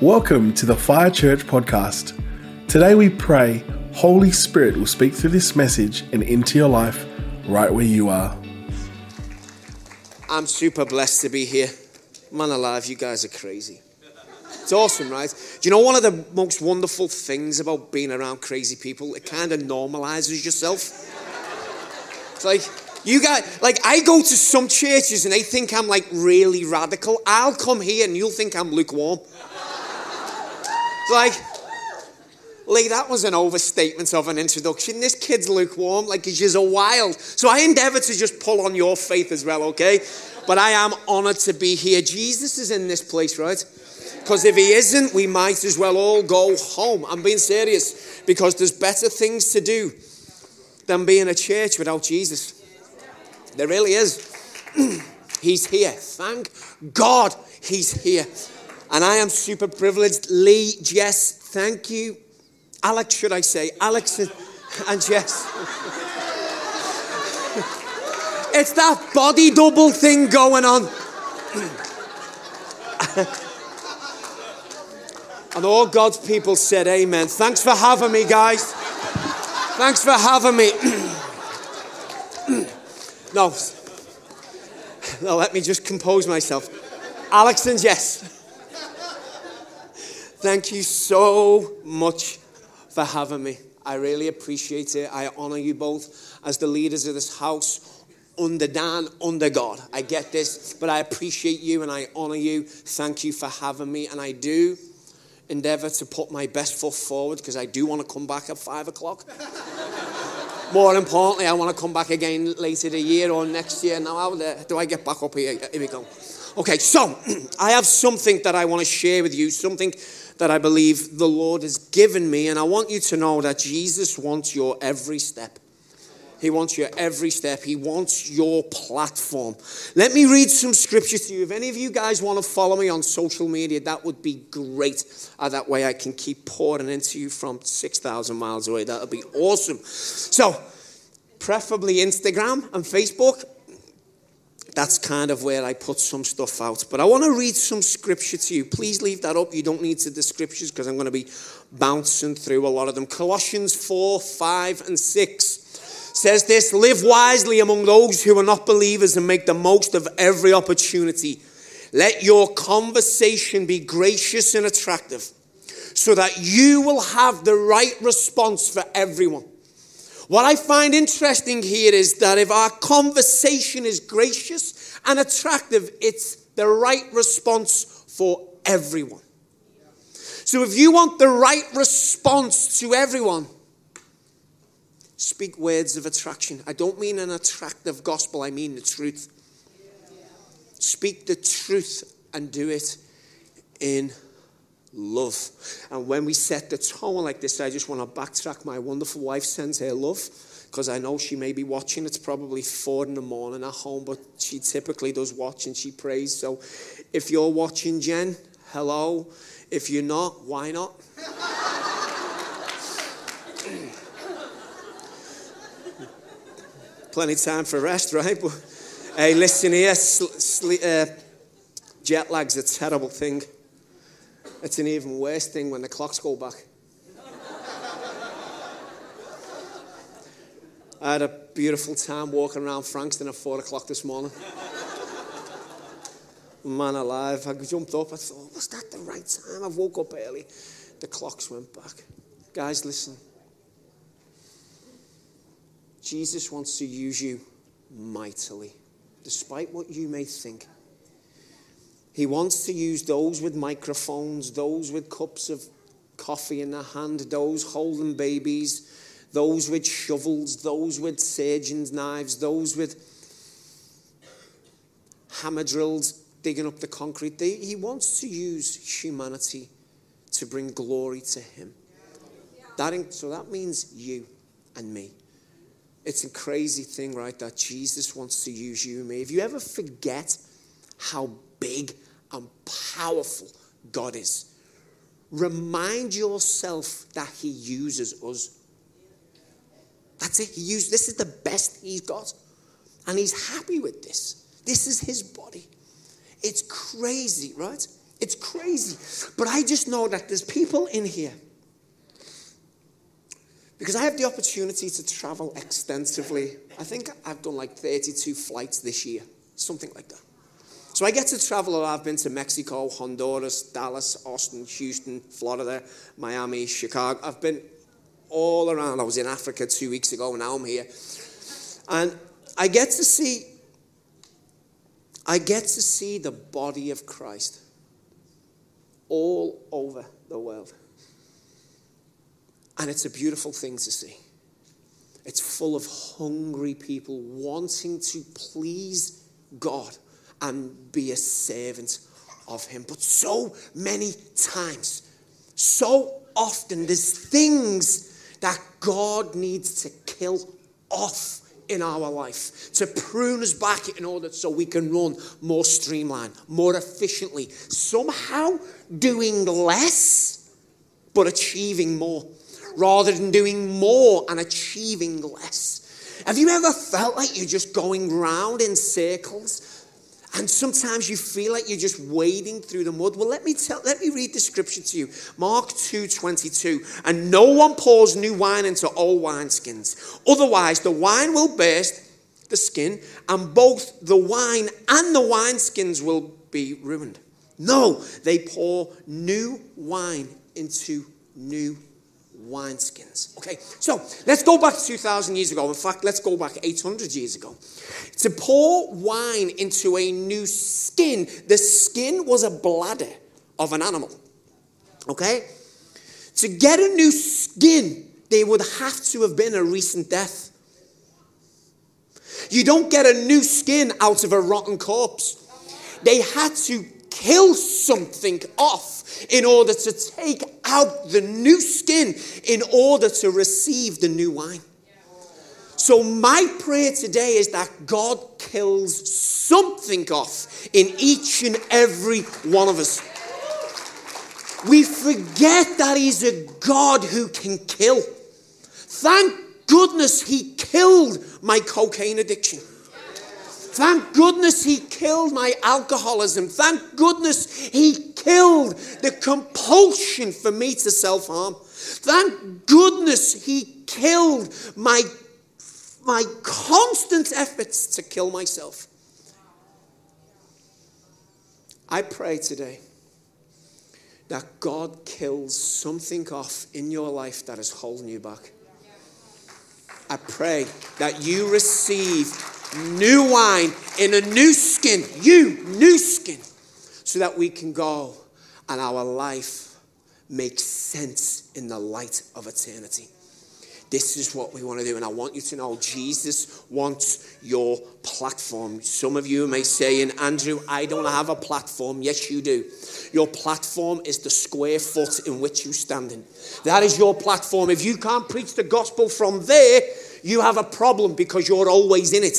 Welcome to the Fire Church podcast. Today we pray Holy Spirit will speak through this message and into your life right where you are. I'm super blessed to be here. Man alive, you guys are crazy. It's awesome, right? Do you know one of the most wonderful things about being around crazy people? It kind of normalizes yourself. It's like, you guys, like, I go to some churches and they think I'm like really radical. I'll come here and you'll think I'm lukewarm. Like, Lee, that was an overstatement of an introduction. This kid's lukewarm, like he's just a wild. So I endeavor to just pull on your faith as well, okay? But I am honored to be here. Jesus is in this place, right? Because if he isn't, we might as well all go home. I'm being serious because there's better things to do than being a church without Jesus. There really is. he's here. Thank God he's here. And I am super privileged. Lee, Jess, thank you. Alex, should I say? Alex and Jess. it's that body double thing going on. and all God's people said, Amen. Thanks for having me, guys. Thanks for having me. no, no, let me just compose myself. Alex and Jess. Thank you so much for having me. I really appreciate it. I honor you both as the leaders of this house, under Dan, under God. I get this, but I appreciate you and I honor you. Thank you for having me. And I do endeavor to put my best foot forward because I do want to come back at five o'clock. More importantly, I want to come back again later the year or next year. Now, how do I get back up here? Here we go. Okay, so I have something that I want to share with you, something that I believe the Lord has given me. And I want you to know that Jesus wants your every step. He wants your every step. He wants your platform. Let me read some scripture to you. If any of you guys want to follow me on social media, that would be great. Uh, that way I can keep pouring into you from 6,000 miles away. That would be awesome. So, preferably Instagram and Facebook that's kind of where I put some stuff out. But I want to read some scripture to you. Please leave that up. You don't need to the scriptures because I'm going to be bouncing through a lot of them. Colossians 4, 5, and 6 says this Live wisely among those who are not believers and make the most of every opportunity. Let your conversation be gracious and attractive so that you will have the right response for everyone. What I find interesting here is that if our conversation is gracious and attractive, it's the right response for everyone. So if you want the right response to everyone, speak words of attraction. I don't mean an attractive gospel, I mean the truth. Speak the truth and do it in love. And when we set the tone like this, I just want to backtrack. My wonderful wife sends her love because I know she may be watching. It's probably four in the morning at home, but she typically does watch and she prays. So if you're watching, Jen, hello. If you're not, why not? Plenty time for rest, right? But hey, listen here. Sl- sl- uh, jet lag's a terrible thing. It's an even worse thing when the clocks go back. I had a beautiful time walking around Frankston at four o'clock this morning. Man alive, I jumped up. I thought, was that the right time? I woke up early. The clocks went back. Guys, listen. Jesus wants to use you mightily, despite what you may think. He wants to use those with microphones, those with cups of coffee in their hand, those holding babies, those with shovels, those with surgeon's knives, those with hammer drills digging up the concrete. He wants to use humanity to bring glory to him. That, so that means you and me. It's a crazy thing, right? That Jesus wants to use you and me. If you ever forget how big and powerful God is. Remind yourself that He uses us. That's it. He used, this is the best He's got. And He's happy with this. This is His body. It's crazy, right? It's crazy. But I just know that there's people in here. Because I have the opportunity to travel extensively. I think I've done like 32 flights this year, something like that. So I get to travel a lot. I've been to Mexico, Honduras, Dallas, Austin, Houston, Florida, Miami, Chicago. I've been all around. I was in Africa two weeks ago, and now I'm here. And I get to see, I get to see the body of Christ all over the world. And it's a beautiful thing to see. It's full of hungry people wanting to please God and be a servant of Him. But so many times, so often, there's things that God needs to kill off in our life to prune us back in order so we can run more streamlined, more efficiently, somehow doing less but achieving more rather than doing more and achieving less. Have you ever felt like you're just going round in circles? And sometimes you feel like you're just wading through the mud. Well, let me tell, let me read the scripture to you. Mark 2:22. And no one pours new wine into old wineskins. Otherwise, the wine will burst the skin, and both the wine and the wineskins will be ruined. No, they pour new wine into new wineskins. Okay, so let's go back 2,000 years ago. In fact, let's go back 800 years ago. To pour wine into a new skin, the skin was a bladder of an animal. Okay? To get a new skin, they would have to have been a recent death. You don't get a new skin out of a rotten corpse. They had to kill something off in order to take out the new skin in order to receive the new wine. So, my prayer today is that God kills something off in each and every one of us. We forget that He's a God who can kill. Thank goodness He killed my cocaine addiction. Thank goodness he killed my alcoholism. Thank goodness he killed the compulsion for me to self harm. Thank goodness he killed my, my constant efforts to kill myself. I pray today that God kills something off in your life that is holding you back. I pray that you receive new wine in a new skin, you, new skin, so that we can go and our life makes sense in the light of eternity. This is what we want to do. And I want you to know Jesus wants your platform. Some of you may say, and Andrew, I don't have a platform. Yes, you do. Your platform is the square foot in which you stand in. That is your platform. If you can't preach the gospel from there, you have a problem because you're always in it.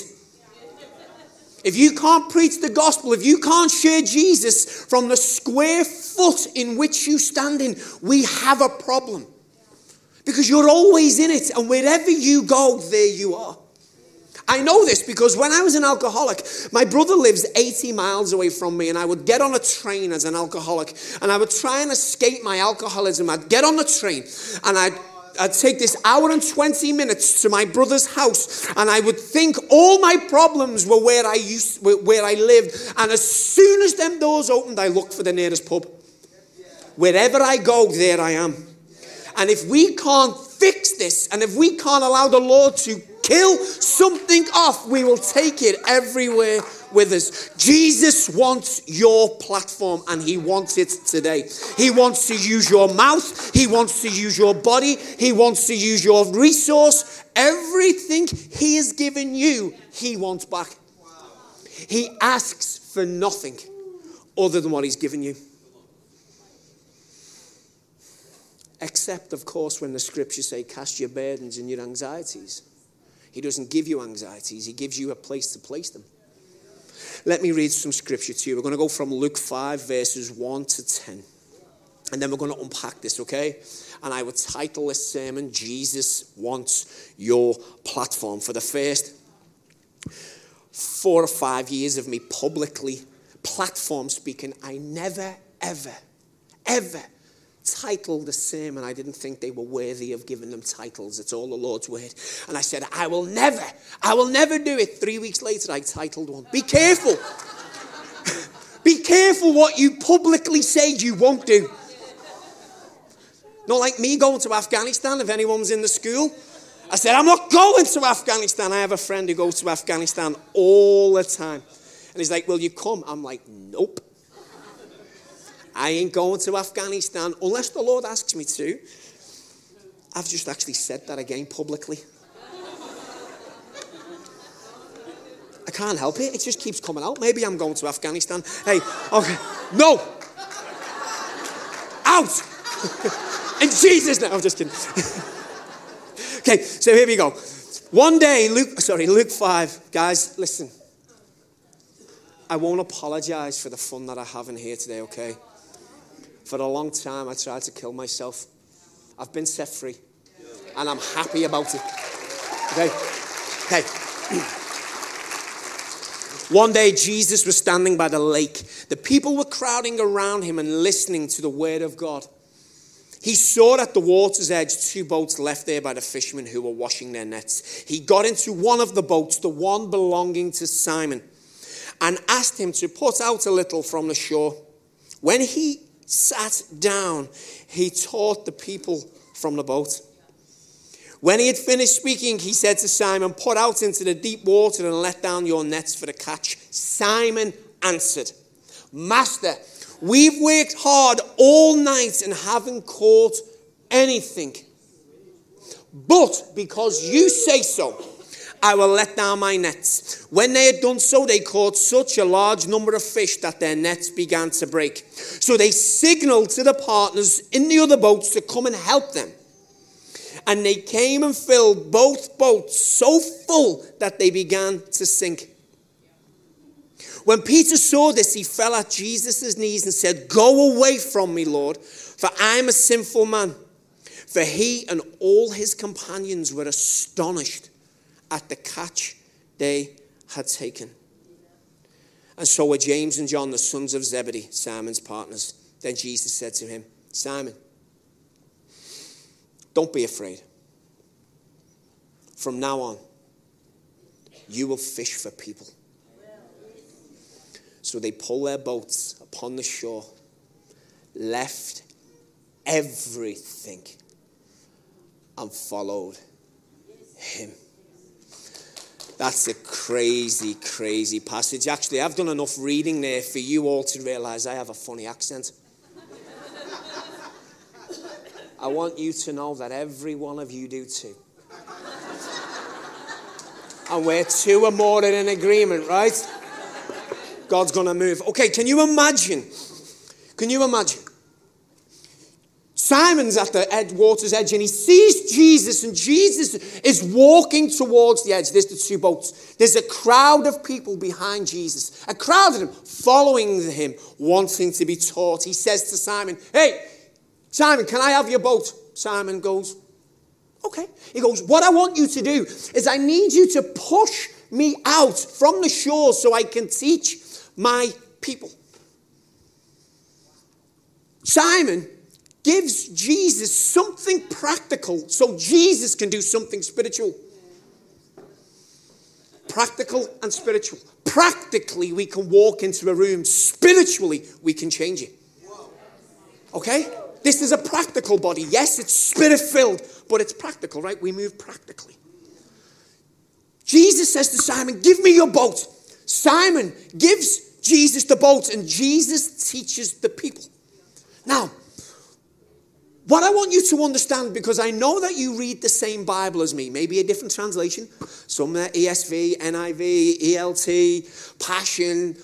If you can't preach the gospel, if you can't share Jesus from the square foot in which you stand in, we have a problem. Because you're always in it, and wherever you go, there you are. I know this because when I was an alcoholic, my brother lives 80 miles away from me, and I would get on a train as an alcoholic, and I would try and escape my alcoholism. I'd get on the train, and I'd I'd take this hour and 20 minutes to my brother's house and I would think all my problems were where I used where I lived. And as soon as them doors opened I looked for the nearest pub. Wherever I go there I am. And if we can't fix this and if we can't allow the Lord to kill something off we will take it everywhere with us. Jesus wants your platform and he wants it today. He wants to use your mouth, he wants to use your body, he wants to use your resource. Everything he has given you, he wants back. He asks for nothing other than what he's given you. Except, of course, when the scriptures say, cast your burdens and your anxieties. He doesn't give you anxieties, he gives you a place to place them. Let me read some scripture to you. We're going to go from Luke 5, verses 1 to 10. And then we're going to unpack this, okay? And I would title this sermon, Jesus Wants Your Platform. For the first four or five years of me publicly platform speaking, I never, ever, ever titled a sermon. I didn't think they were worthy of giving them titles. It's all the Lord's word. And I said, I will never, I will never do it. Three weeks later, I titled one. Be careful. Be careful what you publicly say you won't do. Not like me going to Afghanistan if anyone's in the school. I said, I'm not going to Afghanistan. I have a friend who goes to Afghanistan all the time. And he's like, Will you come? I'm like, Nope. I ain't going to Afghanistan unless the Lord asks me to. I've just actually said that again publicly. I can't help it. It just keeps coming out. Maybe I'm going to Afghanistan. Hey, okay. No! Out! In Jesus' name. I'm just kidding. okay, so here we go. One day, Luke, sorry, Luke 5. Guys, listen. I won't apologize for the fun that I have in here today, okay? For a long time, I tried to kill myself. I've been set free, and I'm happy about it. Okay? Okay. One day, Jesus was standing by the lake. The people were crowding around him and listening to the word of God. He saw at the water's edge two boats left there by the fishermen who were washing their nets. He got into one of the boats, the one belonging to Simon, and asked him to put out a little from the shore. When he sat down, he taught the people from the boat. When he had finished speaking, he said to Simon, Put out into the deep water and let down your nets for the catch. Simon answered, Master, we've worked hard all night and haven't caught anything. But because you say so, I will let down my nets. When they had done so, they caught such a large number of fish that their nets began to break. So they signaled to the partners in the other boats to come and help them. And they came and filled both boats so full that they began to sink. When Peter saw this, he fell at Jesus' knees and said, Go away from me, Lord, for I am a sinful man. For he and all his companions were astonished at the catch they had taken. And so were James and John, the sons of Zebedee, Simon's partners. Then Jesus said to him, Simon, don't be afraid. From now on, you will fish for people. So they pulled their boats upon the shore, left everything, and followed him. That's a crazy, crazy passage. Actually, I've done enough reading there for you all to realize I have a funny accent. I want you to know that every one of you do too. and we're two or more in an agreement, right? God's going to move. Okay, can you imagine? Can you imagine? Simon's at the ed- water's edge and he sees Jesus, and Jesus is walking towards the edge. There's the two boats. There's a crowd of people behind Jesus, a crowd of them following him, wanting to be taught. He says to Simon, Hey, Simon, can I have your boat? Simon goes, Okay. He goes, What I want you to do is I need you to push me out from the shore so I can teach my people. Simon gives Jesus something practical so Jesus can do something spiritual. Practical and spiritual. Practically, we can walk into a room, spiritually, we can change it. Okay? This is a practical body. Yes, it's spirit filled, but it's practical, right? We move practically. Jesus says to Simon, Give me your boat. Simon gives Jesus the boat, and Jesus teaches the people. Now, what I want you to understand, because I know that you read the same Bible as me, maybe a different translation, some ESV, NIV, NLT, Passion,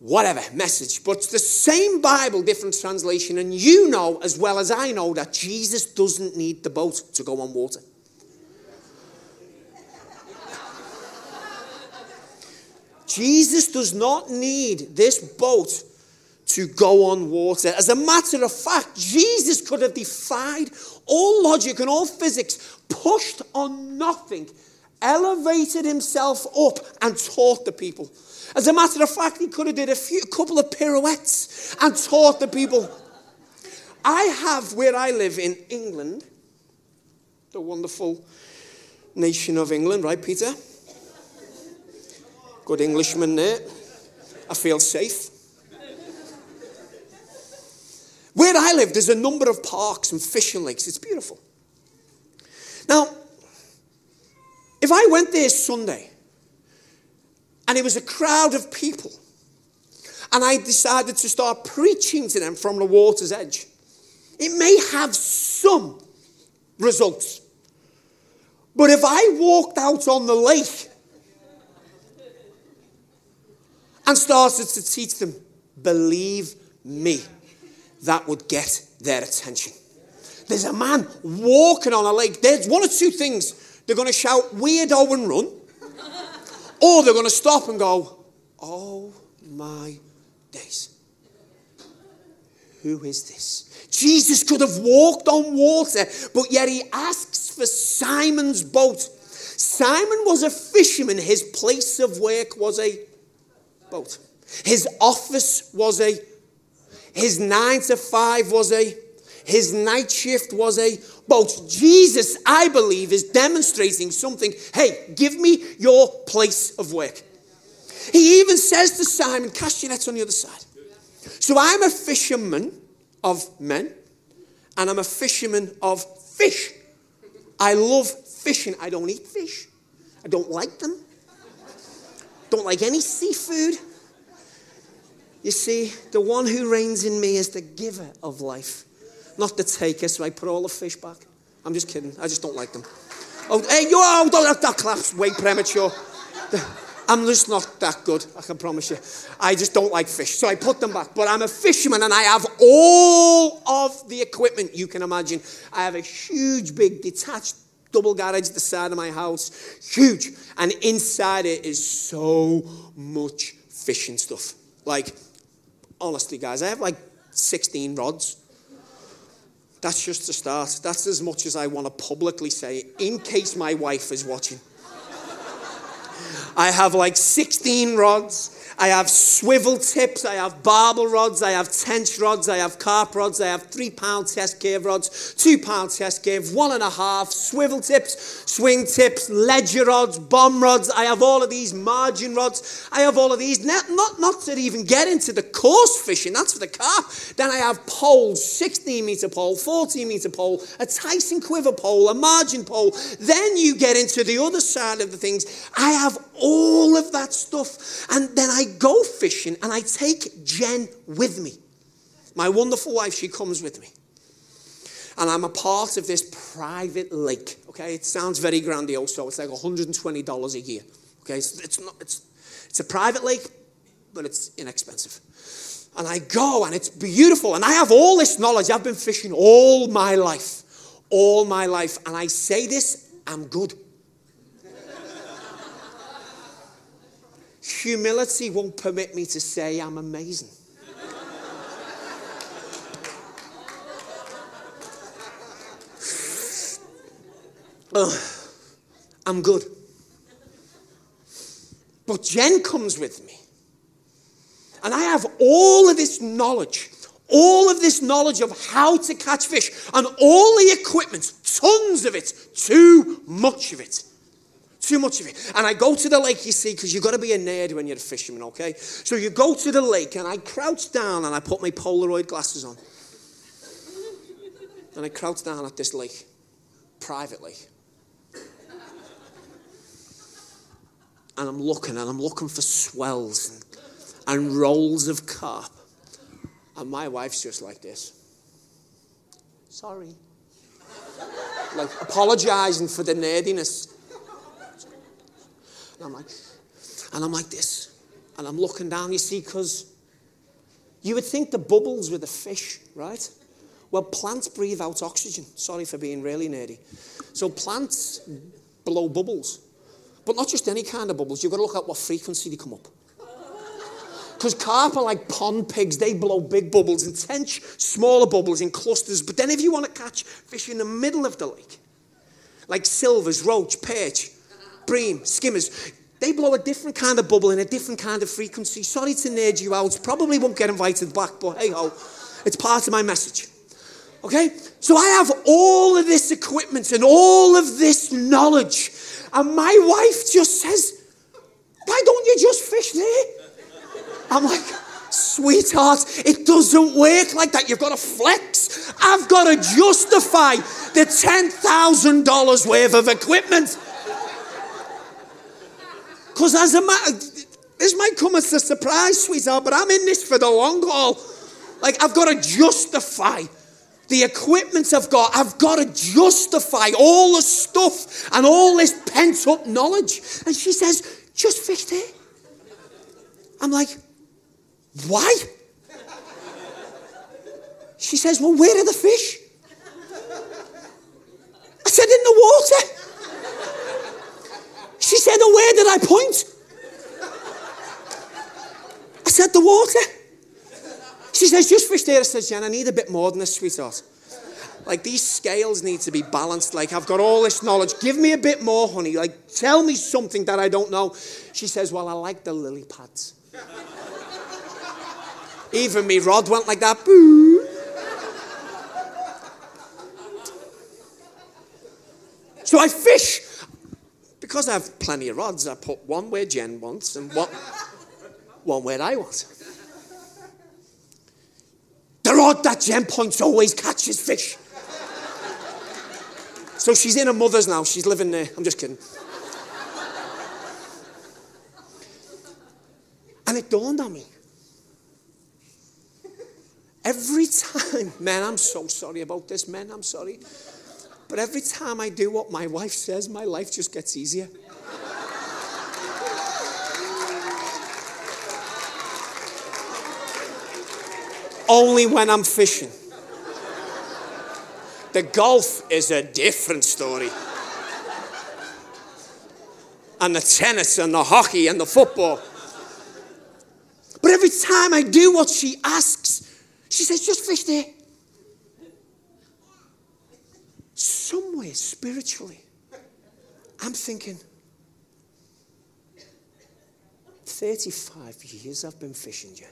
whatever, message, but the same Bible, different translation, and you know as well as I know that Jesus doesn't need the boat to go on water. Jesus does not need this boat to go on water. As a matter of fact, Jesus could have defied all logic and all physics, pushed on nothing, elevated himself up and taught the people. As a matter of fact, he could have did a, few, couple of pirouettes and taught the people. I have where I live in England, the wonderful nation of England, right, Peter? Good Englishman there. I feel safe. Where I live, there's a number of parks and fishing lakes. It's beautiful. Now, if I went there Sunday and it was a crowd of people and I decided to start preaching to them from the water's edge, it may have some results. But if I walked out on the lake and started to teach them, believe me, that would get their attention. There's a man walking on a lake. There's one or two things. They're going to shout weirdo and run, or they're going to stop and go, oh my days. Who is this? Jesus could have walked on water, but yet he asks for Simon's boat. Simon was a fisherman. His place of work was a boat. His office was a his nine to five was a, his night shift was a boat. Jesus, I believe, is demonstrating something. Hey, give me your place of work. He even says to Simon, cast your nets on the other side. So I'm a fisherman of men, and I'm a fisherman of fish. I love fishing. I don't eat fish. I don't like them. Don't like any seafood. You see, the one who reigns in me is the giver of life, not the taker. So I put all the fish back. I'm just kidding. I just don't like them. Oh, hey, you oh, don't let that claps way premature. I'm just not that good, I can promise you. I just don't like fish. So I put them back. But I'm a fisherman and I have all of the equipment you can imagine. I have a huge, big, detached double garage the side of my house. Huge. And inside it is so much fishing stuff. Like, honestly, guys, I have like 16 rods. That's just the start. That's as much as I want to publicly say, in case my wife is watching. I have like 16 rods. I have swivel tips, I have barbel rods, I have tench rods, I have carp rods, I have three pound test curve rods, two pound test curve, one and a half, swivel tips, swing tips, ledger rods, bomb rods. I have all of these margin rods. I have all of these. Not, not, not to even get into the coarse fishing, that's for the carp. Then I have poles, 16 meter pole, 14 meter pole, a Tyson quiver pole, a margin pole. Then you get into the other side of the things. I have all of that stuff. And then I go fishing and I take Jen with me. My wonderful wife, she comes with me. And I'm a part of this private lake. Okay, it sounds very grandiose, so it's like $120 a year. Okay, it's, it's, not, it's, it's a private lake, but it's inexpensive. And I go and it's beautiful. And I have all this knowledge. I've been fishing all my life. All my life. And I say this, I'm good. Humility won't permit me to say I'm amazing. I'm good. But Jen comes with me. And I have all of this knowledge, all of this knowledge of how to catch fish, and all the equipment, tons of it, too much of it. Too much of it. And I go to the lake, you see, because you've got to be a nerd when you're a fisherman, okay? So you go to the lake, and I crouch down and I put my Polaroid glasses on. And I crouch down at this lake, privately. And I'm looking, and I'm looking for swells and, and rolls of carp. And my wife's just like this. Sorry. Like apologizing for the nerdiness. And I'm like, and I'm like this. And I'm looking down, you see, because you would think the bubbles were the fish, right? Well, plants breathe out oxygen. Sorry for being really nerdy. So plants blow bubbles. But not just any kind of bubbles. You've got to look at what frequency they come up. Because carp are like pond pigs. They blow big bubbles and tench smaller bubbles in clusters. But then if you want to catch fish in the middle of the lake, like silvers, roach, perch, bream, skimmers. They blow a different kind of bubble in a different kind of frequency. Sorry to nerd you out. Probably won't get invited back, but hey ho, it's part of my message. Okay? So I have all of this equipment and all of this knowledge. And my wife just says, Why don't you just fish there? I'm like, Sweetheart, it doesn't work like that. You've got to flex. I've got to justify the $10,000 worth of equipment. Because as a matter, this might come as a surprise, sweetheart, but I'm in this for the long haul. Like, I've got to justify the equipment I've got. I've got to justify all the stuff and all this pent up knowledge. And she says, just fish there. I'm like, why? She says, well, where are the fish? I said, in the water. She said, oh, where did I point? I said, the water. She says, just fish there. I said, Jen, I need a bit more than this, sweetheart. Like, these scales need to be balanced. Like, I've got all this knowledge. Give me a bit more, honey. Like, tell me something that I don't know. She says, well, I like the lily pads. Even me rod went like that. Boo. So I fish. Because I have plenty of rods, I put one where Jen wants and one, one where I want. The rod that Jen points always catches fish. So she's in her mother's now. She's living there. I'm just kidding. And it dawned on me. Every time, man, I'm so sorry about this, man, I'm sorry. But every time I do what my wife says, my life just gets easier. Only when I'm fishing. The golf is a different story. And the tennis and the hockey and the football. But every time I do what she asks, she says, just fish there. Somewhere spiritually, I'm thinking, 35 years I've been fishing, Jen.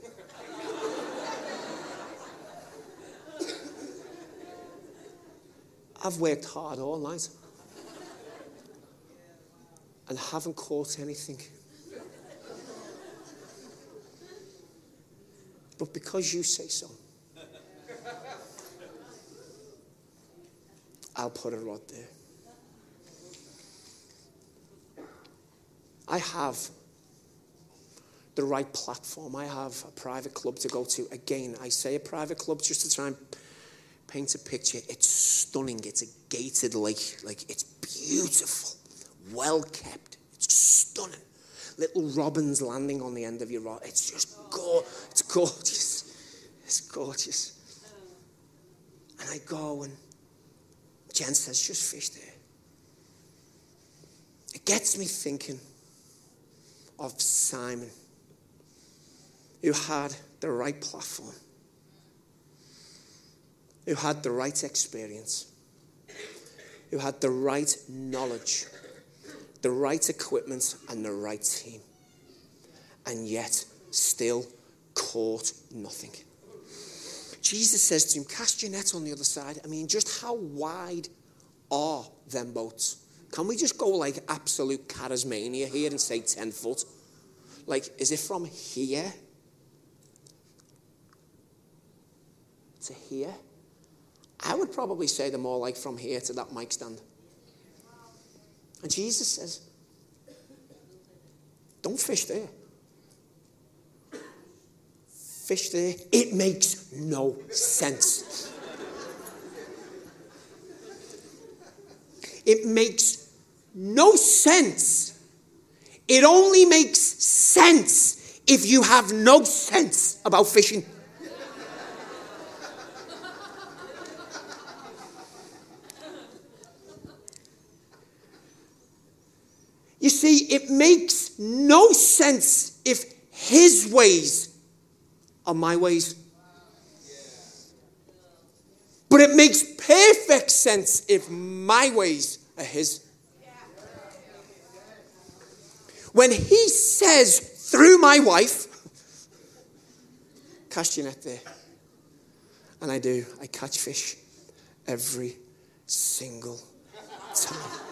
I've worked hard all night and haven't caught anything. But because you say so, I'll put a rod there. I have the right platform. I have a private club to go to. Again, I say a private club just to try and paint a picture. It's stunning. It's a gated lake. Like, it's beautiful, well kept. It's stunning. Little robins landing on the end of your rod. It's just go- it's gorgeous. It's gorgeous. And I go and Jen says, just fish there. It gets me thinking of Simon, who had the right platform, who had the right experience, who had the right knowledge, the right equipment, and the right team, and yet still caught nothing. Jesus says to him, Cast your net on the other side. I mean, just how wide are them boats? Can we just go like absolute charismania here and say 10 foot? Like, is it from here to here? I would probably say they're more like from here to that mic stand. And Jesus says, Don't fish there fish there. It makes no sense. It makes no sense. It only makes sense if you have no sense about fishing. You see, it makes no sense if his ways are my ways. But it makes perfect sense if my ways are his. when he says through my wife, cast your net there. And I do. I catch fish every single time.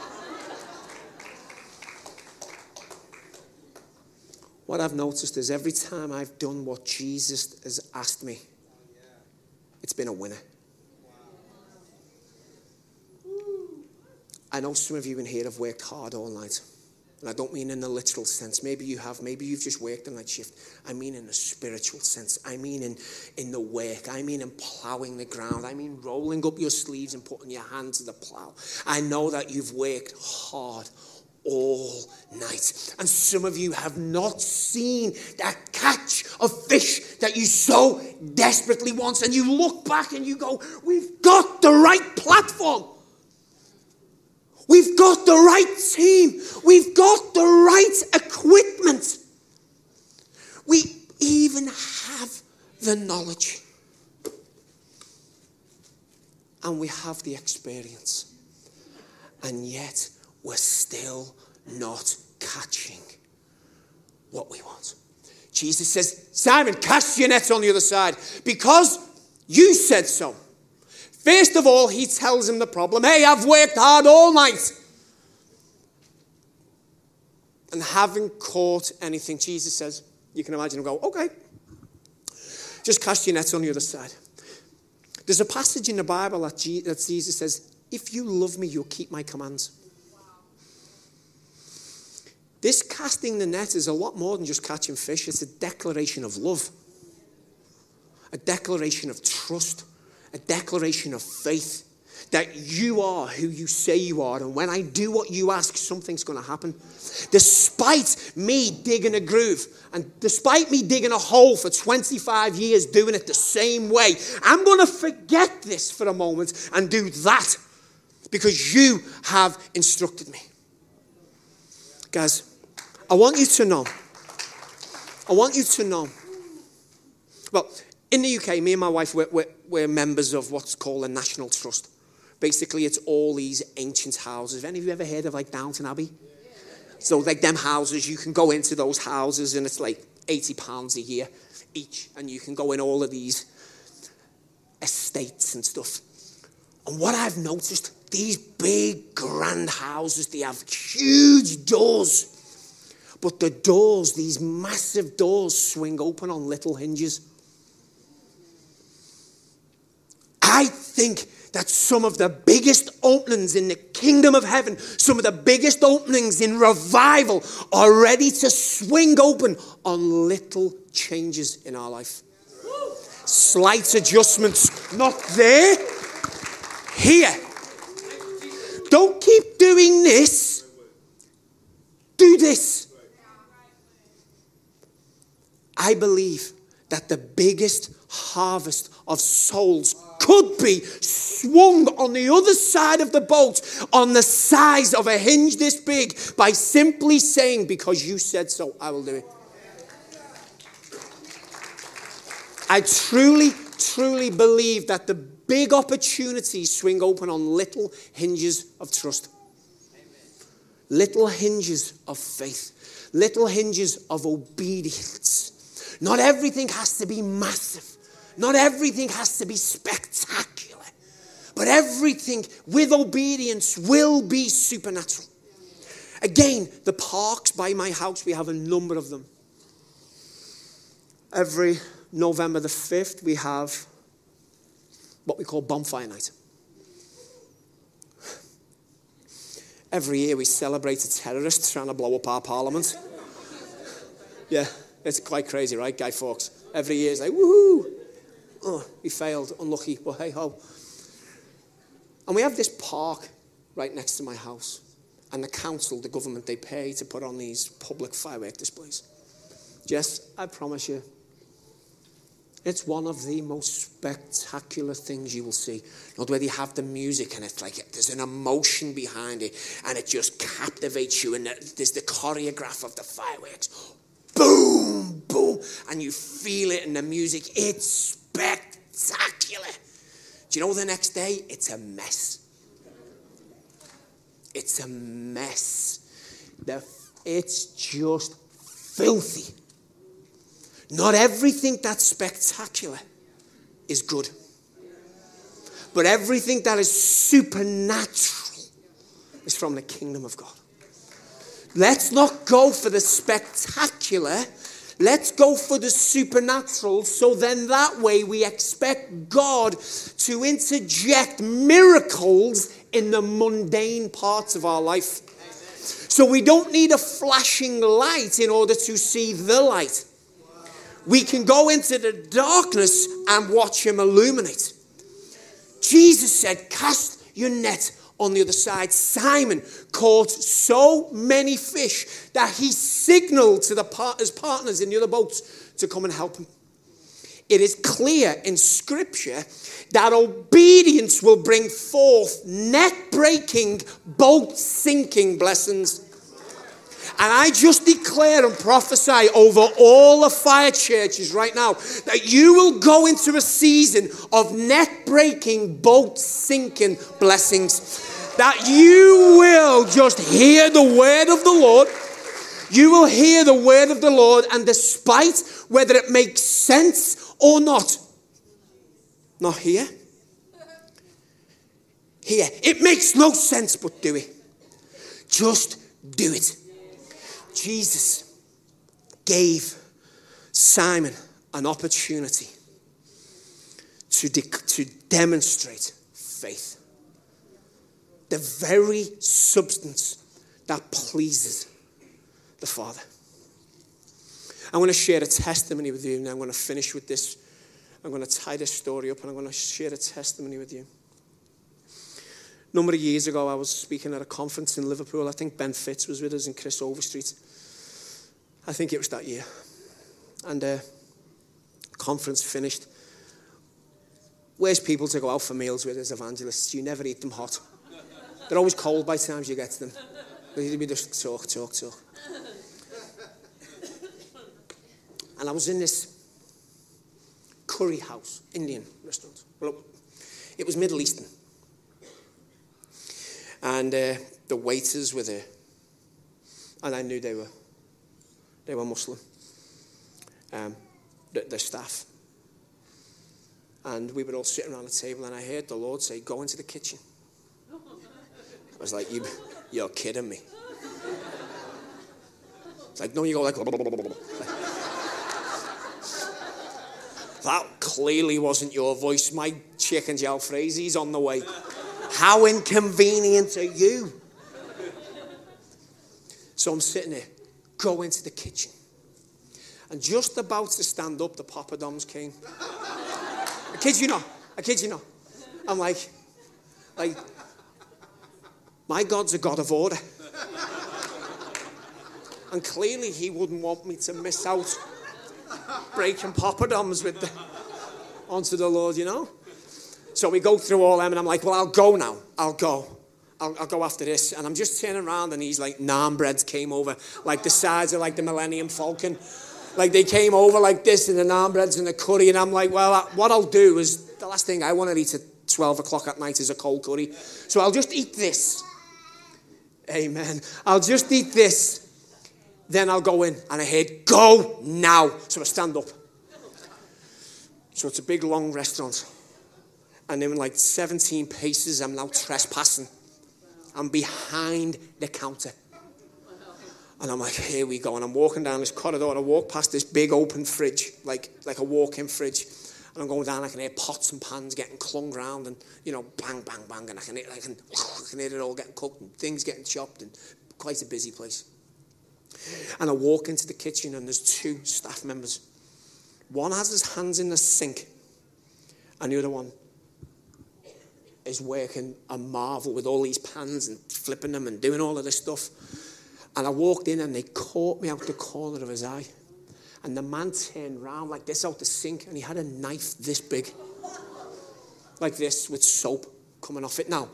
What I've noticed is every time I've done what Jesus has asked me, it's been a winner. I know some of you in here have worked hard all night. And I don't mean in the literal sense. Maybe you have. Maybe you've just worked a night shift. I mean in the spiritual sense. I mean in, in the work. I mean in plowing the ground. I mean rolling up your sleeves and putting your hand to the plow. I know that you've worked hard all night. And some of you have not seen that catch of fish that you so desperately want. And you look back and you go, We've got the right platform. We've got the right team. We've got the right equipment. We even have the knowledge. And we have the experience. And yet, we're still not catching what we want. Jesus says, Simon, cast your nets on the other side because you said so. First of all, he tells him the problem. Hey, I've worked hard all night. And haven't caught anything. Jesus says, you can imagine him go, okay, just cast your nets on the other side. There's a passage in the Bible that Jesus says, if you love me, you'll keep my commands. This casting the net is a lot more than just catching fish. It's a declaration of love, a declaration of trust, a declaration of faith that you are who you say you are. And when I do what you ask, something's going to happen. Despite me digging a groove and despite me digging a hole for 25 years doing it the same way, I'm going to forget this for a moment and do that because you have instructed me. Guys, I want you to know. I want you to know. Well, in the UK, me and my wife, we're, we're, we're members of what's called a national trust. Basically, it's all these ancient houses. Have any of you ever heard of like Downton Abbey? So, like them houses, you can go into those houses and it's like 80 pounds a year each. And you can go in all of these estates and stuff. And what I've noticed, these big grand houses, they have huge doors but the doors, these massive doors, swing open on little hinges. I think that some of the biggest openings in the kingdom of heaven, some of the biggest openings in revival, are ready to swing open on little changes in our life. Slight adjustments, not there, here. Don't keep doing this, do this. I believe that the biggest harvest of souls could be swung on the other side of the boat on the size of a hinge this big by simply saying, Because you said so, I will do it. I truly, truly believe that the big opportunities swing open on little hinges of trust, little hinges of faith, little hinges of obedience not everything has to be massive. Not everything has to be spectacular. But everything with obedience will be supernatural. Again, the parks by my house, we have a number of them. Every November the 5th, we have what we call bonfire night. Every year we celebrate a terrorist trying to blow up our parliament. Yeah. It's quite crazy, right, Guy Fawkes? Every year it's like, woohoo! Oh, he failed, unlucky, but hey ho. And we have this park right next to my house. And the council, the government, they pay to put on these public firework displays. Jess, I promise you, it's one of the most spectacular things you will see. Not where you have the music and it's like there's an emotion behind it and it just captivates you and there's the choreograph of the fireworks boom, boom, and you feel it in the music. It's spectacular. Do you know the next day? It's a mess. It's a mess. The it's just filthy. Not everything that's spectacular is good. But everything that is supernatural is from the kingdom of God. Let's not go for the spectacular. Let's go for the supernatural. So then that way we expect God to interject miracles in the mundane parts of our life. So we don't need a flashing light in order to see the light. We can go into the darkness and watch Him illuminate. Jesus said, Cast your net on the other side. Simon caught so many fish that he signaled to the part- his partners in the other boats to come and help him. It is clear in Scripture that obedience will bring forth net breaking, boat sinking blessings. And I just declare and prophesy over all the fire churches right now that you will go into a season of net breaking, boat sinking blessings. That you will just hear the word of the Lord. You will hear the word of the Lord, and despite whether it makes sense or not, not here, here, it makes no sense, but do it. Just do it. Jesus gave Simon an opportunity to, de- to demonstrate faith. The very substance that pleases the Father. I'm going to share a testimony with you, and I'm going to finish with this. I'm going to tie this story up, and I'm going to share a testimony with you. A number of years ago, I was speaking at a conference in Liverpool. I think Ben Fitz was with us and Chris Overstreet. I think it was that year. And uh, conference finished. Where's people to go out for meals with as evangelists? You never eat them hot. They're always cold by the time you get to them. We just talk, talk, talk. And I was in this curry house, Indian restaurant. Well, it was Middle Eastern. And uh, the waiters were there. And I knew they were, they were Muslim. Um, the, the staff. And we were all sitting around the table, and I heard the Lord say, Go into the kitchen. I was like, you, You're kidding me. It's like, No, you go like, That clearly wasn't your voice. My chicken jalfrezi's on the way. How inconvenient are you? So I'm sitting there, go into the kitchen. And just about to stand up, the poppadoms came. I kid you not. I kid you not. I'm like, like, my God's a God of order. And clearly he wouldn't want me to miss out breaking poppadoms with the, onto the Lord, you know? So we go through all them, and I'm like, well, I'll go now. I'll go. I'll, I'll, go after this. And I'm just turning around, and these like naan breads came over, like the size of like the Millennium Falcon. Like they came over like this, and the naan breads and the curry. And I'm like, well, what I'll do is the last thing I want to eat at 12 o'clock at night is a cold curry. So I'll just eat this. Amen. I'll just eat this. Then I'll go in, and I heard, go now. So I stand up. So it's a big, long restaurant and in like 17 paces, I'm now trespassing. I'm behind the counter. And I'm like, here we go. And I'm walking down this corridor and I walk past this big open fridge, like, like a walk-in fridge. And I'm going down, I can hear pots and pans getting clung around and, you know, bang, bang, bang. And I can, I can, I can hear it all getting cooked and things getting chopped and quite a busy place. And I walk into the kitchen and there's two staff members. One has his hands in the sink and the other one is working a marvel with all these pans and flipping them and doing all of this stuff. And I walked in and they caught me out the corner of his eye. And the man turned round like this out the sink and he had a knife this big. Like this with soap coming off it. Now,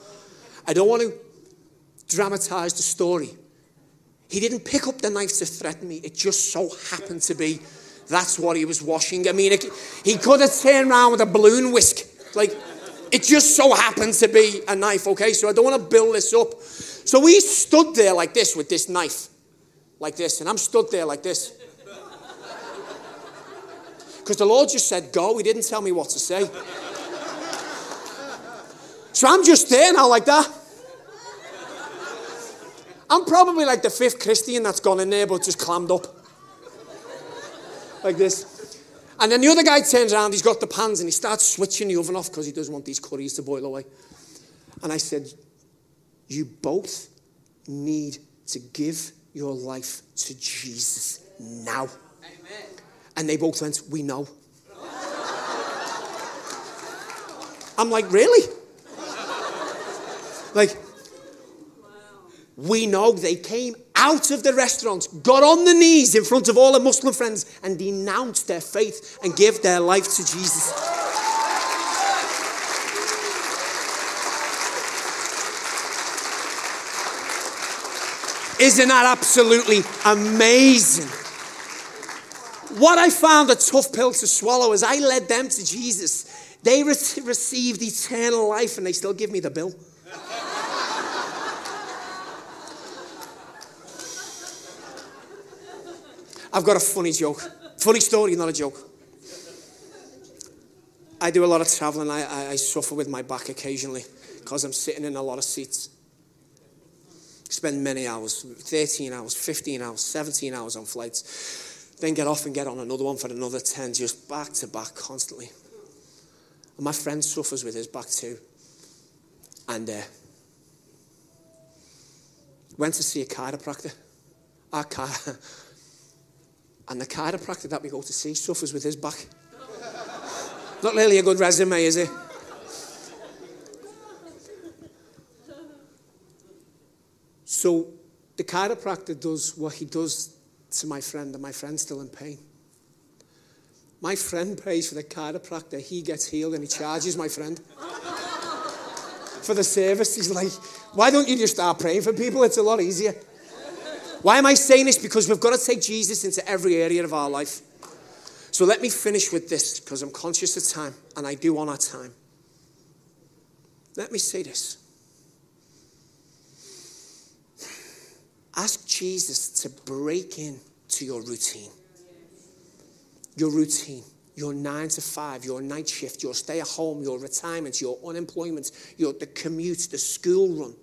I don't want to dramatize the story. He didn't pick up the knife to threaten me. It just so happened to be that's what he was washing. I mean, it, he could have turned around with a balloon whisk. Like, it just so happens to be a knife, okay? So I don't want to build this up. So we stood there like this with this knife. like this, and I'm stood there like this. Because the Lord just said, Go. He didn't tell me what to say. So I'm just there now, like that. I'm probably like the fifth Christian that's gone in there but just clammed up. Like this. And then the other guy turns around, he's got the pans, and he starts switching the oven off because he doesn't want these curries to boil away. And I said, You both need to give your life to Jesus now. Amen. And they both went, We know. I'm like, Really? Like, we know they came out of the restaurant, got on the knees in front of all their Muslim friends, and denounced their faith and gave their life to Jesus. Isn't that absolutely amazing? What I found a tough pill to swallow is I led them to Jesus. They re- received eternal life and they still give me the bill. I've got a funny joke. Funny story, not a joke. I do a lot of traveling. I, I, suffer with my back occasionally because I'm sitting in a lot of seats. Spend many hours 13 hours, 15 hours, 17 hours on flights. Then get off and get on another one for another 10, just back to back constantly. And my friend suffers with his back too. And uh, went to see a chiropractor. Our car. And the chiropractor that we go to see suffers with his back. Not really a good resume, is it? So the chiropractor does what he does to my friend, and my friend's still in pain. My friend pays for the chiropractor, he gets healed, and he charges my friend for the service. He's like, why don't you just start praying for people? It's a lot easier. Why am I saying this? Because we've got to take Jesus into every area of our life. So let me finish with this because I'm conscious of time and I do want our time. Let me say this. Ask Jesus to break in to your routine. Your routine, your nine to five, your night shift, your stay at home, your retirement, your unemployment, your the commute, the school run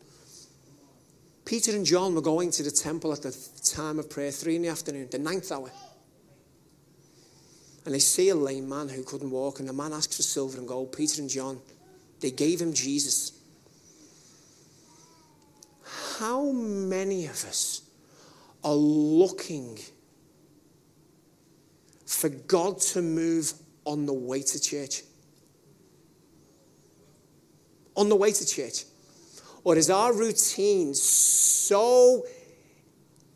Peter and John were going to the temple at the time of prayer, three in the afternoon, the ninth hour. And they see a lame man who couldn't walk, and the man asks for silver and gold. Peter and John, they gave him Jesus. How many of us are looking for God to move on the way to church? On the way to church. Or is our routine so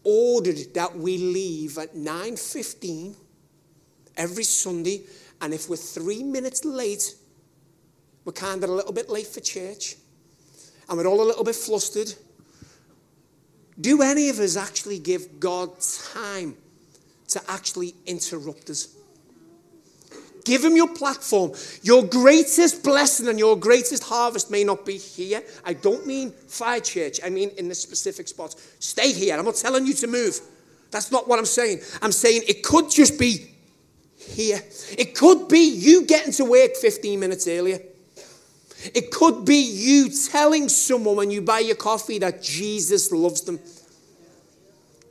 ordered that we leave at 9.15 every Sunday, and if we're three minutes late, we're kind of a little bit late for church, and we're all a little bit flustered. Do any of us actually give God time to actually interrupt us? Give him your platform. Your greatest blessing and your greatest harvest may not be here. I don't mean fire church, I mean in the specific spots. Stay here. I'm not telling you to move. That's not what I'm saying. I'm saying it could just be here. It could be you getting to work 15 minutes earlier. It could be you telling someone when you buy your coffee that Jesus loves them.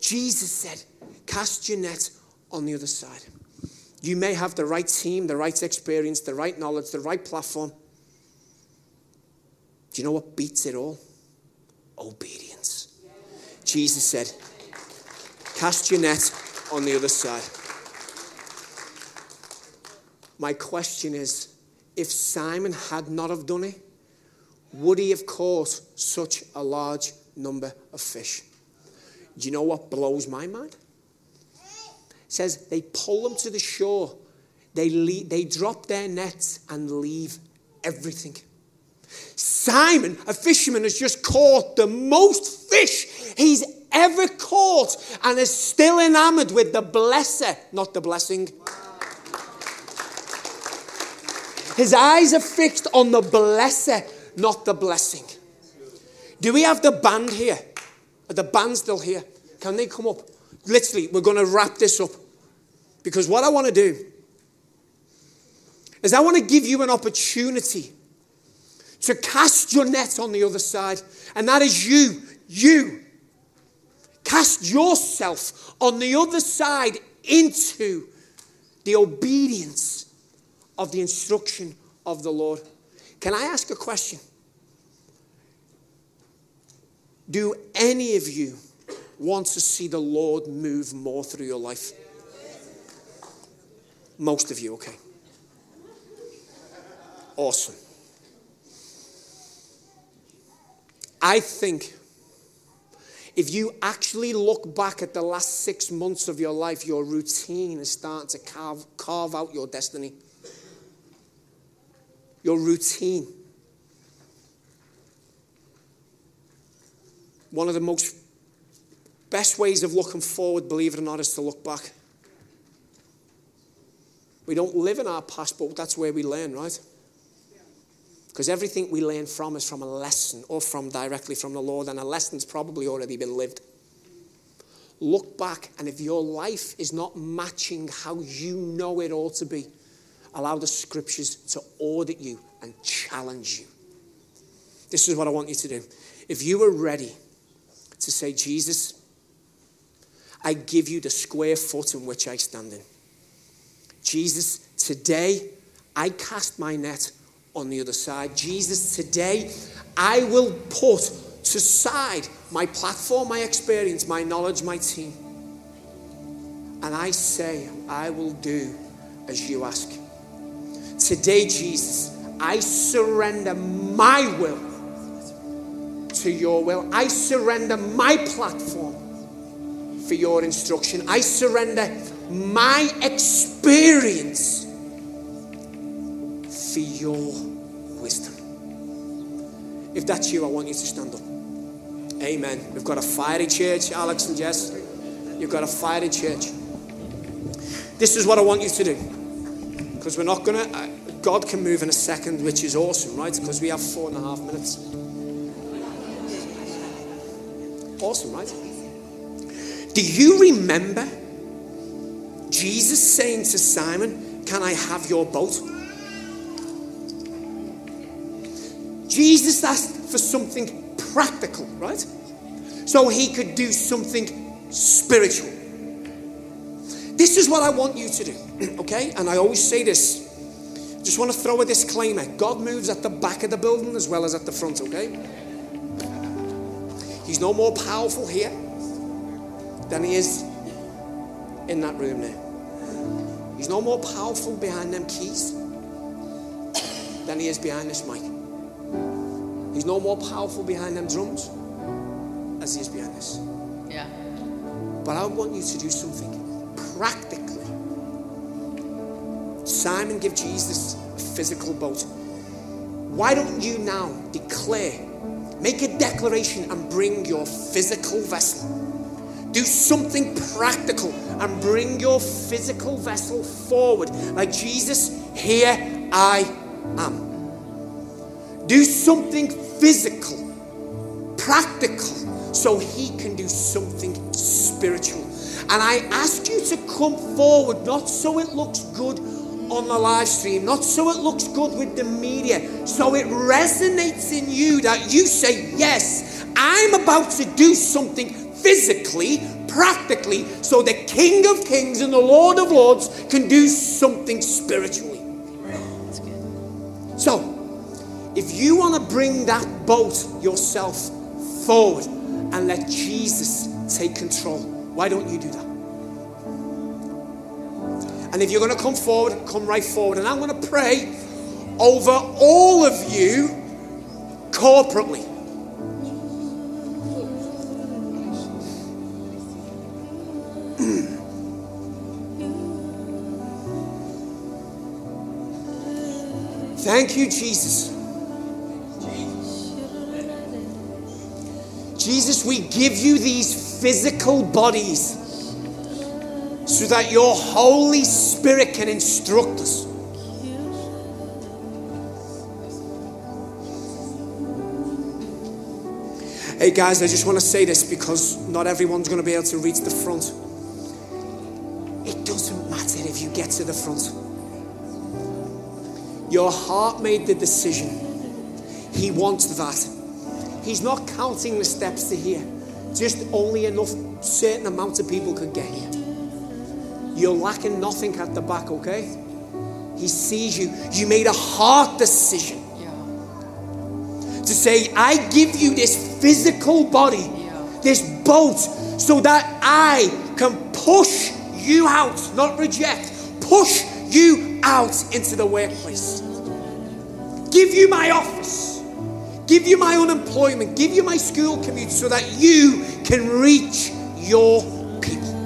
Jesus said, Cast your net on the other side. You may have the right team, the right experience, the right knowledge, the right platform. Do you know what beats it all? Obedience. Jesus said, Cast your net on the other side. My question is if Simon had not have done it, would he have caught such a large number of fish? Do you know what blows my mind? Says they pull them to the shore. They, leave, they drop their nets and leave everything. Simon, a fisherman, has just caught the most fish he's ever caught and is still enamored with the blesser, not the blessing. His eyes are fixed on the blesser, not the blessing. Do we have the band here? Are the band still here? Can they come up? literally, we're going to wrap this up. Because what I want to do is I want to give you an opportunity to cast your net on the other side. And that is you, you. Cast yourself on the other side into the obedience of the instruction of the Lord. Can I ask a question? Do any of you want to see the Lord move more through your life? Most of you, okay. Awesome. I think if you actually look back at the last six months of your life, your routine is starting to carve, carve out your destiny. Your routine. One of the most best ways of looking forward, believe it or not, is to look back. We don't live in our past, but that's where we learn, right? Because everything we learn from is from a lesson or from directly from the Lord, and a lesson's probably already been lived. Look back, and if your life is not matching how you know it ought to be, allow the scriptures to audit you and challenge you. This is what I want you to do. If you are ready to say, Jesus, I give you the square foot in which I stand in. Jesus, today I cast my net on the other side. Jesus, today I will put to side my platform, my experience, my knowledge, my team. And I say, I will do as you ask. Today, Jesus, I surrender my will to your will. I surrender my platform for your instruction. I surrender my experience for your wisdom. If that's you, I want you to stand up. Amen. We've got a fiery church, Alex and Jess. You've got a fiery church. This is what I want you to do. Because we're not going to, uh, God can move in a second, which is awesome, right? Because we have four and a half minutes. Awesome, right? Do you remember Jesus saying to Simon, Can I have your boat? Jesus asked for something practical, right? So he could do something spiritual. This is what I want you to do, okay? And I always say this. Just want to throw a disclaimer God moves at the back of the building as well as at the front, okay? He's no more powerful here than he is in that room there. He's no more powerful behind them keys than he is behind this mic. He's no more powerful behind them drums as he is behind this. Yeah. But I want you to do something practically. Simon give Jesus a physical boat. Why don't you now declare, make a declaration and bring your physical vessel? Do something practical and bring your physical vessel forward. Like Jesus, here I am. Do something physical, practical, so he can do something spiritual. And I ask you to come forward, not so it looks good on the live stream, not so it looks good with the media, so it resonates in you that you say, Yes, I'm about to do something physically, practically, so the King of Kings and the Lord of Lords can do something spiritually. So, if you want to bring that boat yourself forward and let Jesus take control, why don't you do that? And if you're going to come forward, come right forward. And I'm going to pray over all of you corporately. Thank you, Jesus. Jesus, we give you these physical bodies so that your Holy Spirit can instruct us. Hey guys, I just want to say this because not everyone's going to be able to reach the front. It doesn't matter if you get to the front. Your heart made the decision. He wants that. He's not counting the steps to here. Just only enough certain amount of people could get here. You're lacking nothing at the back, okay? He sees you. You made a heart decision Ja. to say, I give you this physical body, Ja. this boat, so that I can push you out, not reject, push you out into the workplace. Give you my office, give you my unemployment, give you my school commute so that you can reach your people.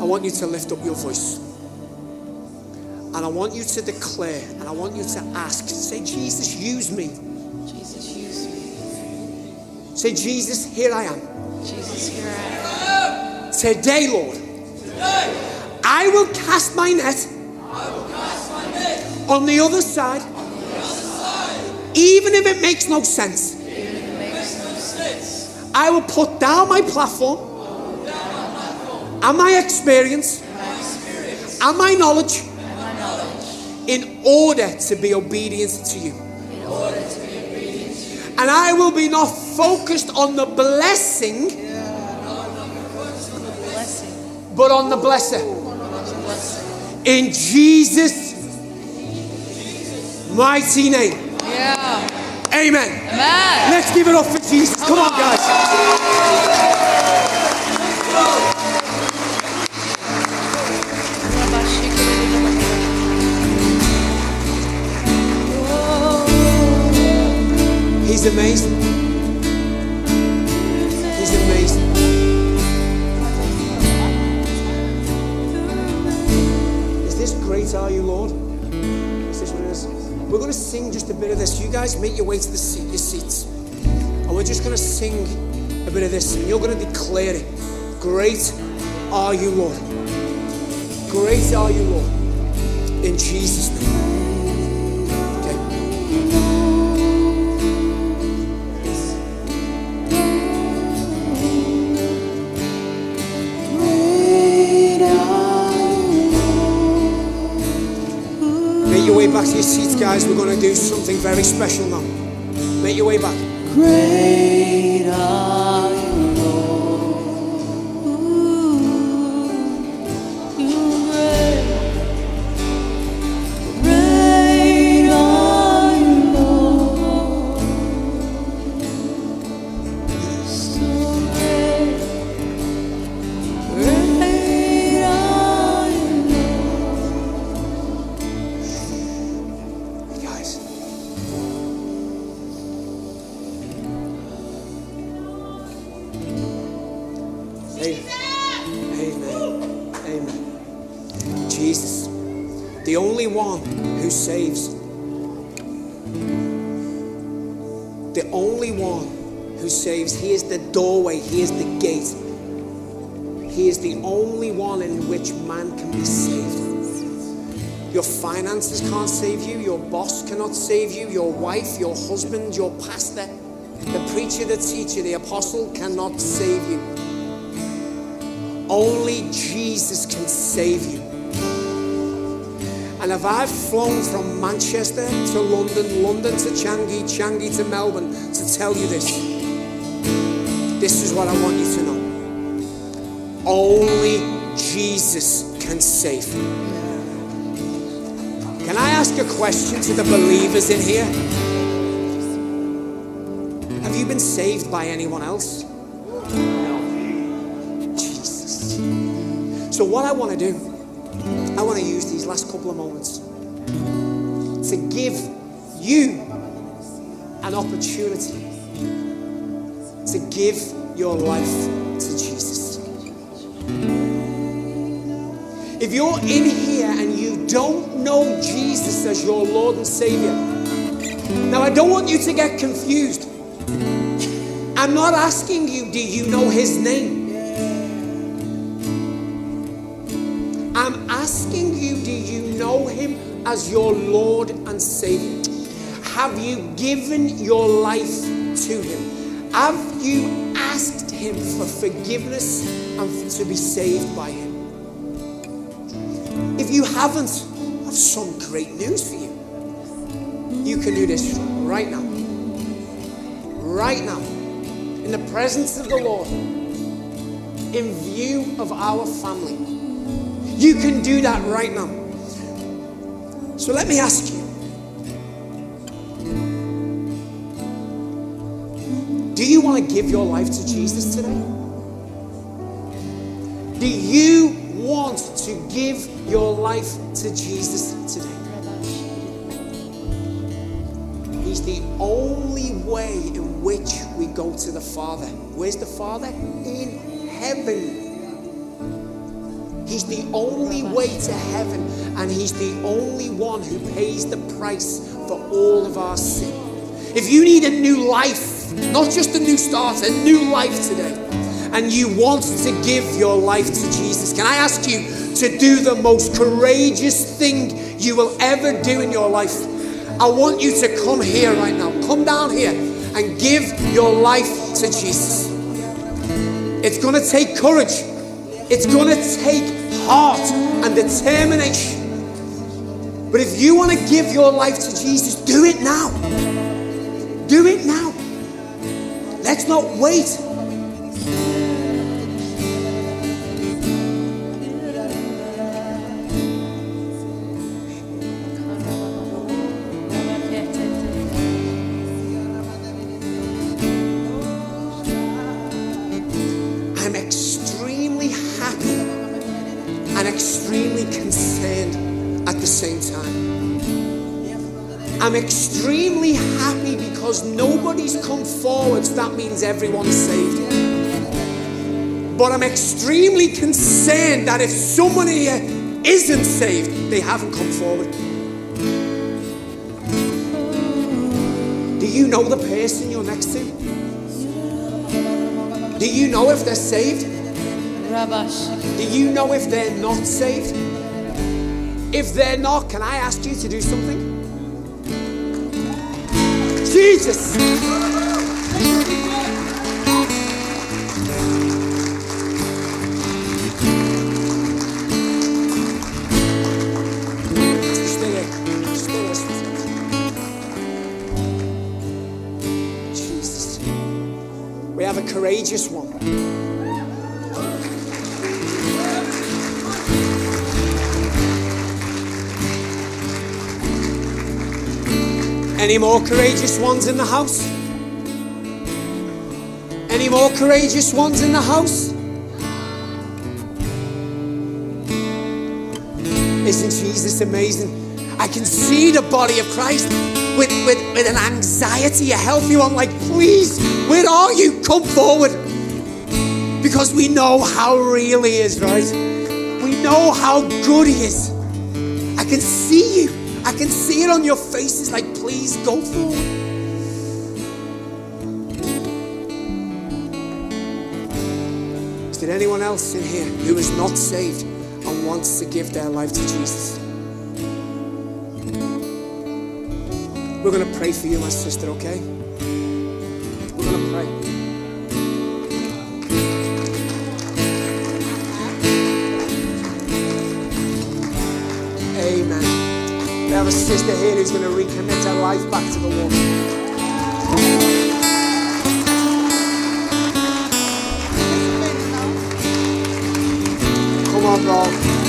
I want you to lift up your voice. And I want you to declare and I want you to ask. Say, Jesus, use me. Jesus, use me. Say, Jesus, here I am. Jesus, here I am. Today, Lord, I will cast my net on the other side, even if it makes no sense. I will put down my platform and my experience My experience and my knowledge and my knowledge in order to be obedient to obedient to you. And I will be not focused on the Blessing. But on the blesser. Blessing. In Jesus' mighty name. Yeah. Amen. Amen. Let's give it up for Jesus. Come on, guys. He's amazing. Great are you, Lord? We're going to sing just a bit of this. You guys make your way to the seat, your seats. And we're just going to sing a bit of this. And you're going to declare it. Great are you, Lord. Great are you, Lord. In Jesus' name. Make your way back to your seats, guys. We're going to do something very special now. Make your way back. Great finances can't save you. Your boss cannot save you. Your wife, your husband, your pastor, the preacher, the teacher, the apostle cannot save you. Only Jesus can save you. And if I've flown from Manchester to London, London to Changi, Changi to Melbourne to tell you this, this is what I want you to know. Only Jesus can save. Can I ask a question to the believers in here? Have you been saved by anyone else? Jesus. So, what I want to do, I want to use these last couple of moments to give you an opportunity to give your life to Jesus. If you're in here and you don't know Jesus as your Lord and Savior, now I don't want you to get confused. I'm not asking you, do you know His name? I'm asking you, do you know Him as your Lord and Savior? Have you given your life to Him? Have you asked Him for forgiveness and to be saved by Him. If you haven't, Some great news for you. You can do this right now. Right now. In the presence of the Lord. In view of our family. You can do that right now. So let me ask you Do you want to give your life to Jesus today? Do you want to give your life to Jesus today? He's the only way in which we go to the Father. Where's the Father? In heaven. He's the only way to heaven, and He's the only one who pays the price for all of our sin. If you need a new life, not just a new start, a new life today, and you want to give your life to Jesus, can I ask you to do the most courageous thing you will ever do in your life? I want you to come here right now. Come down here and give your life to Jesus. It's going to take courage. It's going to take heart and determination. But if you want to give your life to Jesus, do it now. Do it now. Let's not wait. Nobody's come forward, so that means everyone's saved. But I'm extremely concerned that if someone here isn't saved, they haven't come forward. Do you know the person you're next to? Do you know if they're saved? Do you know if they're not saved? If they're not, can I ask you to do something? Jesus! We have a courageous one. Any more courageous ones in the house? Any more courageous ones in the house? Isn't Jesus amazing? I can see the body of Christ with, with, with an anxiety, a healthy one, like, please, where are you? Come forward. Because we know how real He is, right? We know how good He is. I can see you. I can see it on your faces, like, please go forward. Is there anyone else in here who is not saved and wants to give their life to Jesus? We're going to pray for you, my sister, okay? A sister here who's going to recommit her life back to the Lord. Come on, bro.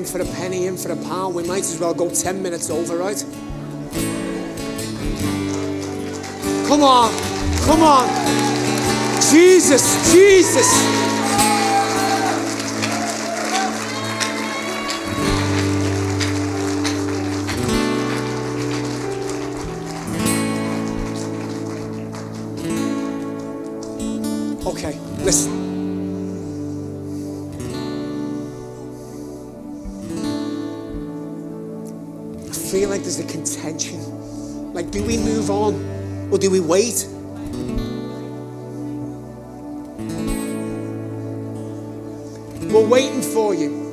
In for a penny, in for a pound. We might as well go 10 minutes over, right? Come on. Come on. Jesus, Jesus. Feel like there's a contention Like, do we move on or do we wait? We're waiting for you.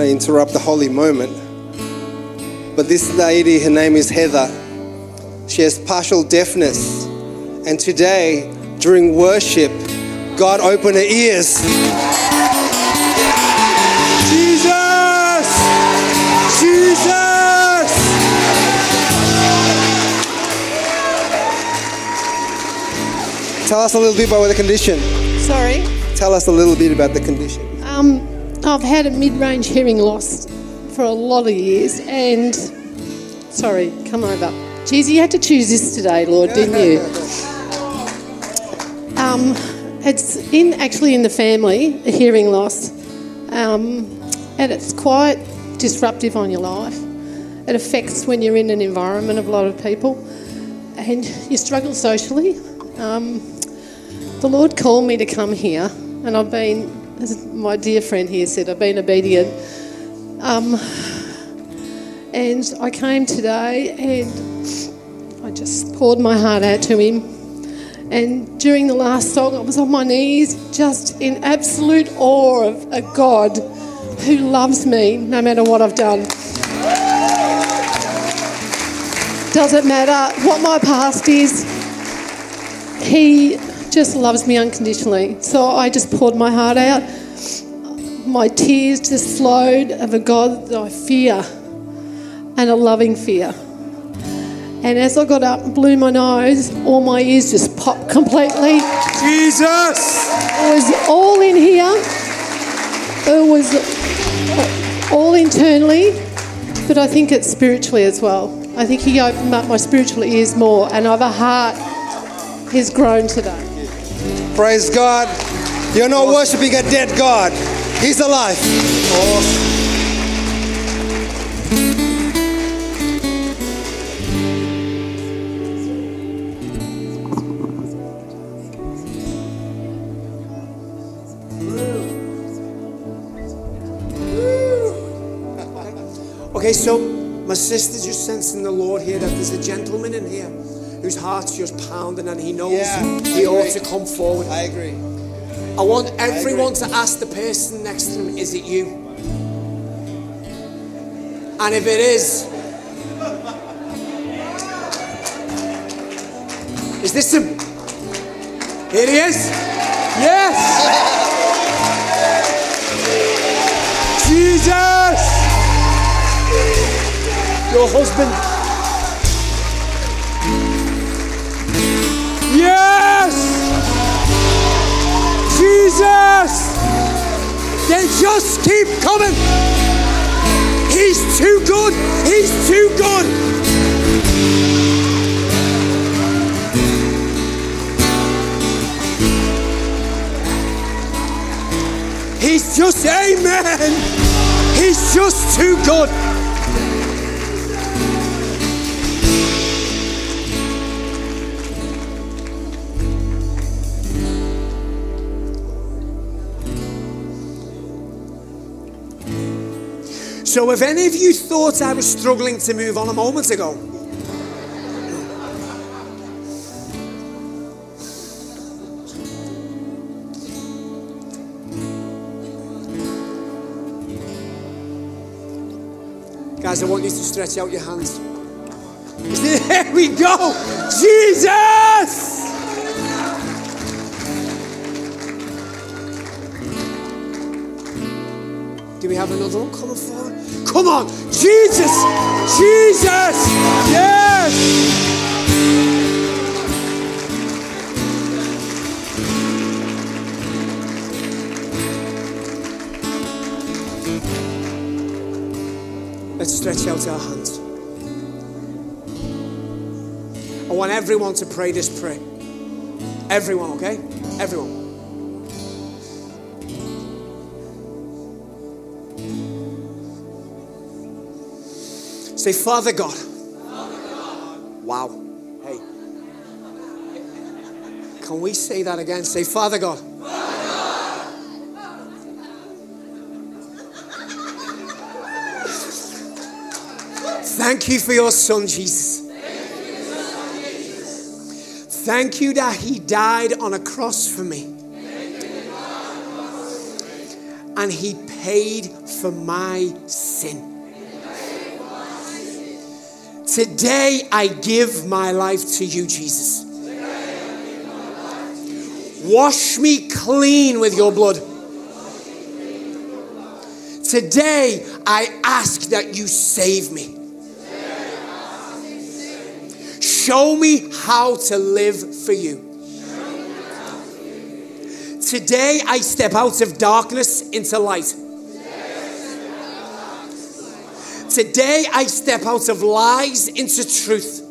Going to interrupt the holy moment. But this lady, her name is Heather. She has partial deafness. And today, during worship, God opened her ears. Jesus! Jesus! Tell us a little bit about the condition. Sorry. Tell us a little bit about the condition. Um, I've had a mid-range hearing loss for a lot of years, and sorry, come over. Geez, you had to choose this today, Lord, didn't you? Um, it's in actually in the family, a hearing loss, um, and it's quite disruptive on your life. It affects when you're in an environment of a lot of people, and you struggle socially. Um, the Lord called me to come here, and I've been, as my dear friend here said, I've been obedient. Um, and I came today and I just poured my heart out to Him. And during the last song, I was on my knees, just in absolute awe of a God who loves me no matter what I've done. Doesn't matter what my past is, He just loves me unconditionally. So I just poured my heart out. My tears just flowed of a God that I fear and a loving fear. And as I got up and blew my nose, all my ears just popped completely. Jesus! It was all in here. It was all internally, but I think it's spiritually as well. I think He opened up my spiritual ears more, and I have a heart has grown today. Praise God. You're not worshiping a dead God. He's alive. Okay, so my sister just sensing the Lord here that there's a gentleman in here whose heart's just pounding and he knows Yeah, he I ought to come forward. I agree. I want everyone to ask the person next to them, is it you? And if it is, is this him? Here he is. Yes. Jesus. Your husband. Jesus! Then just keep coming. He's too good. He's too good. He's just, amen. He's just too good. So, if any of you thought I was struggling to move on a moment ago, guys, I want you to stretch out your hands. There we go. Jesus! Coming forward? Come on, Jesus, Jesus, yes. Let's stretch out our hands. I want everyone to pray this prayer. Everyone, okay? Everyone. Say, Father God. Wow. Hey. Can we say that again? Say, Father God. Thank you for your son, Jesus. Thank you that he died on a cross for me. And he paid for my sin. Today I give my life to you, Jesus. Wash me clean with your blood. Today I ask that you save me. Show me how to live for you. Today I step out of darkness into light. Today I step out of lies into truth.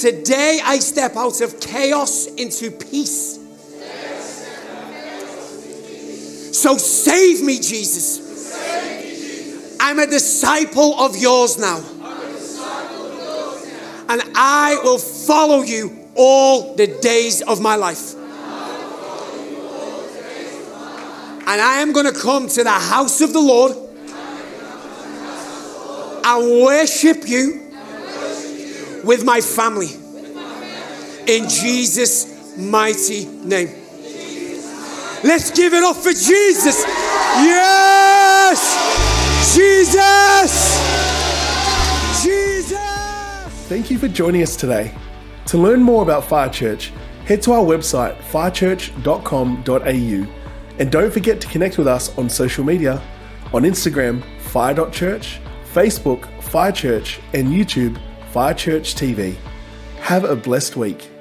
Today I step out of chaos into peace. So save me, Jesus. I'm a disciple of yours now. And I will follow you all the days of my life. And I am going to come to the house of the Lord and worship you with my family. In Jesus' mighty name. Let's give it up for Jesus. Yes! Jesus! Jesus! Thank you for joining us today. To learn more about Fire Church, head to our website firechurch.com.au and don't forget to connect with us on social media on Instagram, fire.church, Facebook, Fire Church, and YouTube, Fire Church TV. Have a blessed week.